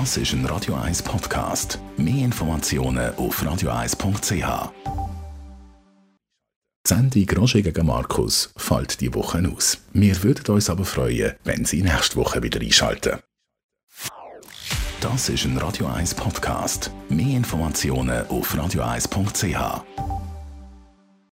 Das ist ein Radio 1 Podcast. Mehr Informationen auf radio1.ch. Die Sendung Roger gegen Markus fällt die Woche aus. Wir würden uns aber freuen, wenn Sie nächste Woche wieder einschalten. Das ist ein Radio 1 Podcast. Mehr Informationen auf radio1.ch.